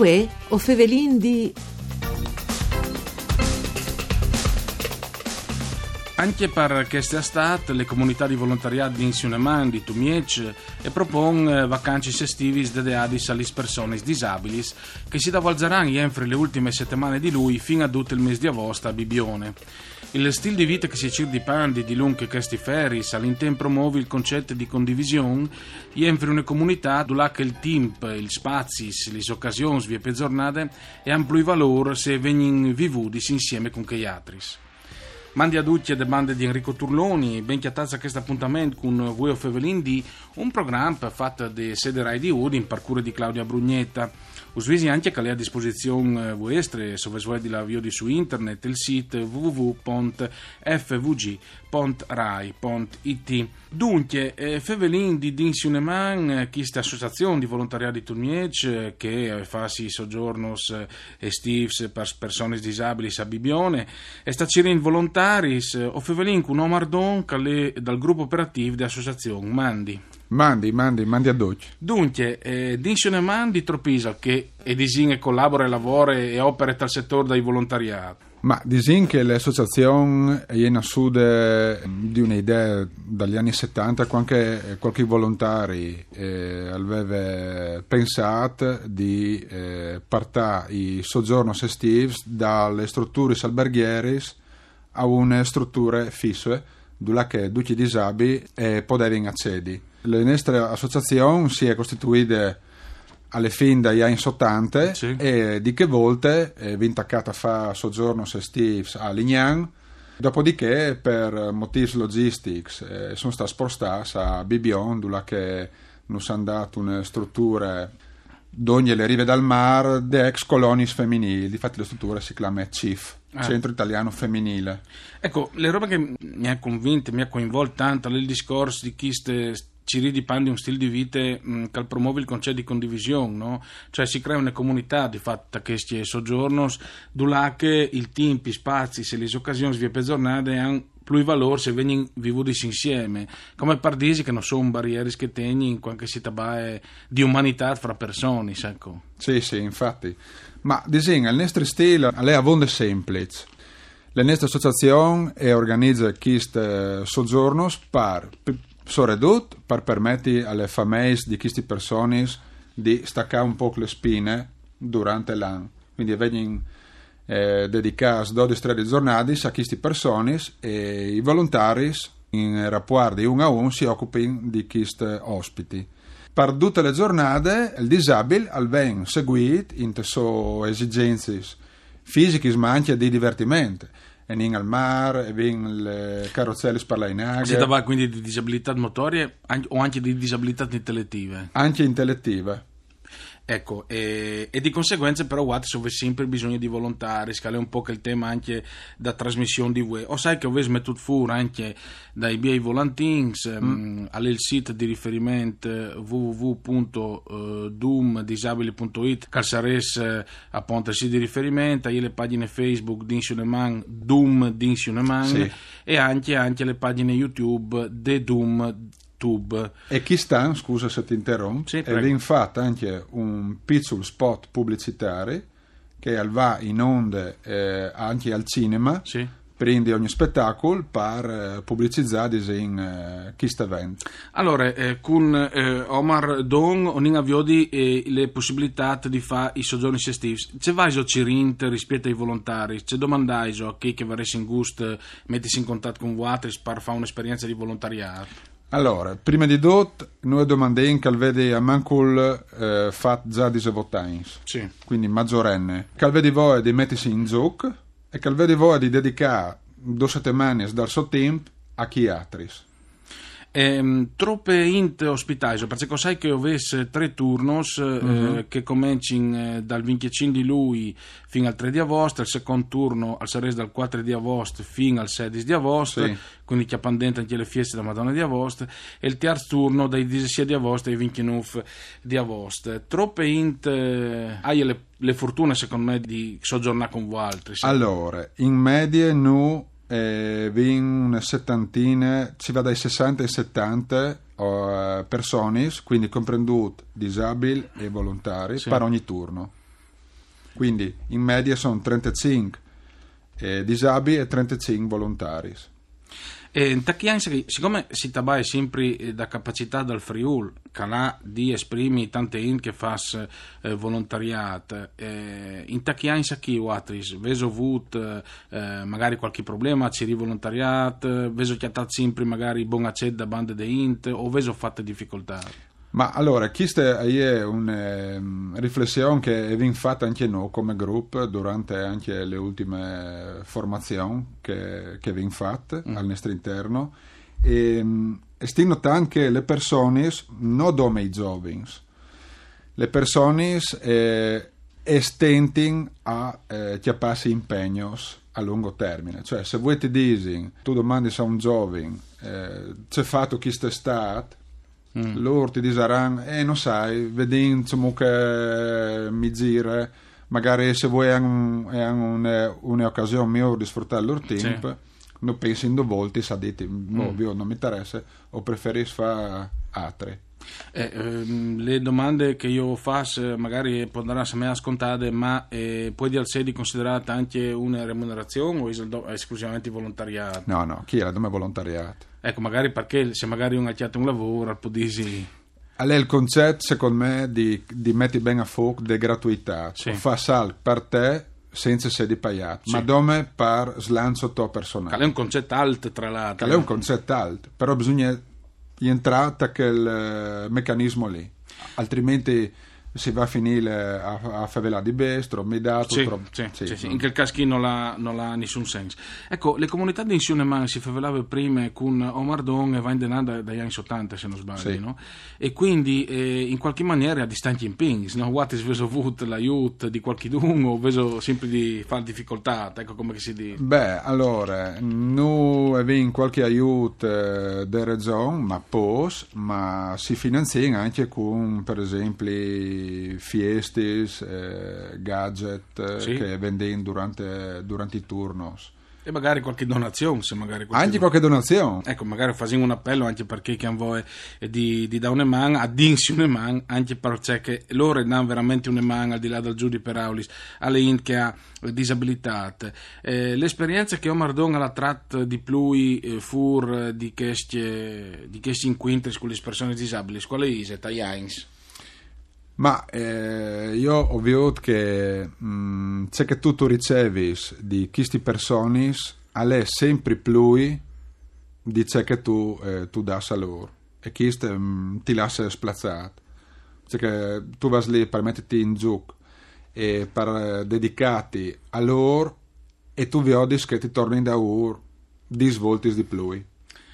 Uè, o fevelin di... Anche per questa estate le comunità di volontariato di Insiuneman, di Tumiec, e propon vacanze estivi dedicate alle persone disabili che si davalzeranno entro le ultime settimane di lui fino a tutto il mese di agosto a Bibione. Il stile di vita che si cerca di pandi di lunghi questi ferris all'interno promuove il concetto di condivisione entro una comunità dove il tempo, gli spazi, le occasioni, per giornate e più valore se vengono vivuti insieme con gli altri. Mandi a tutti le bande di Enrico Turloni, ben chiatazza questo appuntamento con voi Fevelin di un programma fatto da sede Rai di Udin, parkour di Claudia Brugnetta. Usvisi anche che è a disposizione vostra, se volete la via su internet, il sito www.fvg.rai.it. Dunque, eh, Fevelin di Dinsiuneman, questa associazione di volontariato di Turniec che fa si soggiornos estivi per persone disabili a Bibione, e sta in volontaris, o Fevelin con Omar Don, che è dal gruppo operativo di associazione Mandi. Mandi, mandi, mandi a dolce. Dunque, eh, Dinsione Mandi Tropisa che è disin e collabora e lavora e opera tal settore dai volontariati. Ma disin che l'associazione è in sud di un'idea dagli anni 70 qualche, qualche volontari eh, aveva pensato di eh, partire i soggiorni estivi dalle strutture alberghiere a une strutture fisse dove tutti i disabili eh, potevano accedere la nostra associazione si è costituita alle fin dagli anni 80 sì. e di che volte è intaccata a fare soggiorno estivi a Lignan dopodiché per motivi logistici eh, sono stata spostata a Bibion dove che non hanno dato una struttura d'ogni le rive dal mare di ex colonis femminili difatti la struttura si chiama CIF ah. Centro Italiano Femminile ecco le robe che mi ha convinto mi ha coinvolto tanto nel discorso di chi ste ci ridipandi un stile di vita mh, che promuove il concetto di condivisione, no? cioè si crea una comunità di fatto che si soggiorno, dove il tempo, i spazi e le occasioni vi per giornate hanno più valore se vengono vivuti insieme, come pardisi che non sono barriere che tengono in qualche città di umanità fra persone. Ecco. Sì, sì, infatti. Ma disegna il nostro stile è a vonde semplice. La nostra associazione organizza questi soggiorni per soprattutto per permettere alle famiglie di queste persone di staccare un po' le spine durante l'anno. Quindi vengono eh, dedicati 12-13 giornate a queste persone e i volontari in rapporto uno a uno si occupano di questi ospiti. Per tutte le giornate il disabile viene seguito in sue esigenze fisiche ma anche di divertimento e in al mare, e in le carrozzelle spalainaghe. Si parla quindi di disabilità motorie o anche di disabilità intellettive? Anche intellettive. Ecco, e, e, di conseguenza però Watt sono sempre bisogno di volontari, scale un po' che il tema anche da trasmissione di UE. O sai che ho messo fuori anche dai miei volantins, mm. um, al sito di riferimento www.doomdisabili.it, che sarà appunto il sito di riferimento, hai le pagine Facebook di Insuneman, Doom di Insuneman sì. e anche, anche le pagine YouTube The Doom Tube. E chi sta, scusa se ti interrompo, sì, è infatti anche un piccolo spot pubblicitario che va in onde eh, anche al cinema. Sì prende ogni spettacolo per eh, pubblicizzare in eh, questo evento. Allora, eh, con eh, Omar Don ogni avviodi eh, le possibilità di fare i soggiorni estivi. C'è vai so cirint rispetto ai volontari? C'è domandai so a chi che vorresti in gusto mettersi in contatto con voi per fare un'esperienza di volontariato? Allora, prima di tutto, noi domandiamo che vede a Mancul eh, fatto già di votains, sì. quindi maggiorenne. Che vede voi di mettersi in gioco e che vede voi di dedicare due settimane dal suo tempo a chi altri. Ehm, troppe int ospitali, perché sai che avesse tre turnos uh-huh. eh, che cominciano eh, dal 25 di lui fino al 3 di agosto, il secondo turno al Sares dal 4 di agosto fino al 16 di agosto, sì. quindi che appendente anche le feste della Madonna di agosto, e il terzo turno dai 16 di agosto ai 29 di agosto. Troppe int eh, hai le, le, fortune secondo me di soggiornare con voi altri. Sì. Allora, in media noi eh, una settantina, si va dai 60 ai 70 uh, persone, quindi comprenduti disabili e volontari, sì. per ogni turno. Quindi in media sono 35 eh, disabili e 35 volontari. E anche, siccome si trabalha sempre eh, da capacità dal Friul, che di esprimi tante in che fa eh, volontariato, eh, in anni chi Watris, veso avut eh, magari qualche problema, ci rivolontariato, veso chiatat sempre magari buon acced da bande de int o veso fatte difficoltà? Ma allora, questa è una riflessione che abbiamo fatto anche noi come gruppo durante anche le ultime formazioni che, che abbiamo fatto mm. al nostro interno e, e sti notando che le persone, non come i giovani, le persone eh, estentino a eh, chiapparsi impegni a lungo termine. Cioè, se voi ti dici, tu domandi a un giovane, eh, c'è fatto chi stai stato, Mm. Loro ti diranno, eh, non sai, vedi insomma che mi gira, magari se vuoi hanno un'occasione migliore di sfruttare il loro tempo, sì. non pensi in due volte, sa dite, mm. non mi interessa, o preferisci fare altre. Eh, ehm, le domande che io faccio magari potranno sembrare scontate, ma eh, puoi dire di considerata anche una remunerazione o è esclusivamente volontariato? No, no, chi è la domanda volontariato? Ecco, magari perché se magari uno ha chiamato un lavoro, può dire... Allora, il concetto, secondo me, di, di mettere bene a fuoco di gratuità. Sì. Fa sal per te senza sedi pagate, sì. ma dove per slancio tuo personale. È un concetto alto, tra l'altro. È un concetto alto, però bisogna entrare a quel eh, meccanismo lì, altrimenti si va a finire a, a favela di bestro, mi dà sì, troppo. Sì, sì, sì, sì. In quel caso non ha, non ha nessun senso. Ecco, le comunità di Insione si favelavano prima con Omar Don e Vain dagli anni 80, se non sbaglio, no? E quindi eh, in qualche maniera a distanti impegni, no? What is veso avuto l'aiuto di qualche dungo veso sempre di fare difficoltà, ecco come si dice. Beh, allora, noi abbiamo qualche aiuto eh, da regione, ma pos, ma si finanzia anche con, per esempio, fiestes, eh, gadget eh, sì. che vendono durante, durante i turnos. E magari qualche donazione, se magari qualche anche qualche donazione. Ecco, magari facciamo un appello anche perché che voi di, di da man, a dinsi man, anche perché che loro danno veramente un man al di là del giudice per Aulis, alle int che ha disabilità. Eh, l'esperienza che Omar Don ha tratto di più eh, fur di questi, di questi incontri con le persone disabili, quale è? Tagliains? Ma eh, io ho visto che mh, mm, c'è che tu ricevi di queste persone è sempre più di ciò che tu, eh, tu dai a loro e questo mm, ti lascia splazzato. Cioè che tu vai lì per metterti in gioco e per eh, dedicarti a loro e tu vedi che ti torni da loro di svolti di più.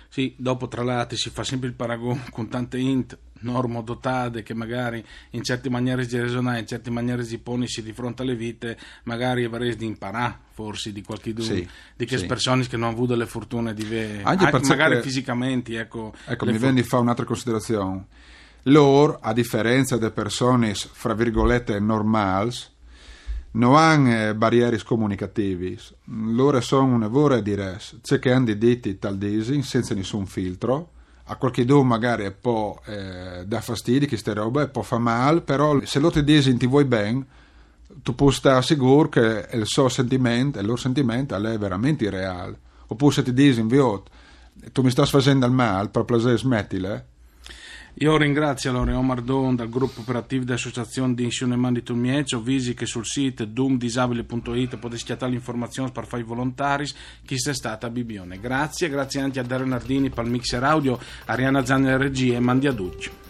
Sì, dopo tra l'altro si fa sempre il paragone con tante int normodotate che magari in certe maniere di ragionare, in certe maniere di ponisi di fronte alle vite, magari avresti di imparare forse di qualche due, sì, di che sì. persone che non hanno avuto le fortune di vedere, anche, anche magari fisicamente. Ecco, ecco mi for- viene di fare un'altra considerazione. Loro, a differenza delle persone, fra virgolette, normali, non hanno eh, barriere comunicative. Loro sono una vera di res, c'è che hanno diti tal senza nessun filtro a qualche do magari può eh, dà fastidio queste robe, può fare male, però se lo ti dici ti vuoi bene, tu puoi stare sicuro che il suo sentimento, il loro sentimento è veramente reale. Oppure se ti dici tu mi stai facendo il male, per piacere smettile, io ringrazio allora Omar Don dal gruppo operativo dell'associazione di Insione di Tulmiezzo, visi che sul sito doomdisabile.it potete schiattare l'informazione per fare i volontari chi sia stata Bibione. Grazie, grazie anche a Dario Nardini per il mixer audio, Ariana Zanni regia e Mandi Aducci.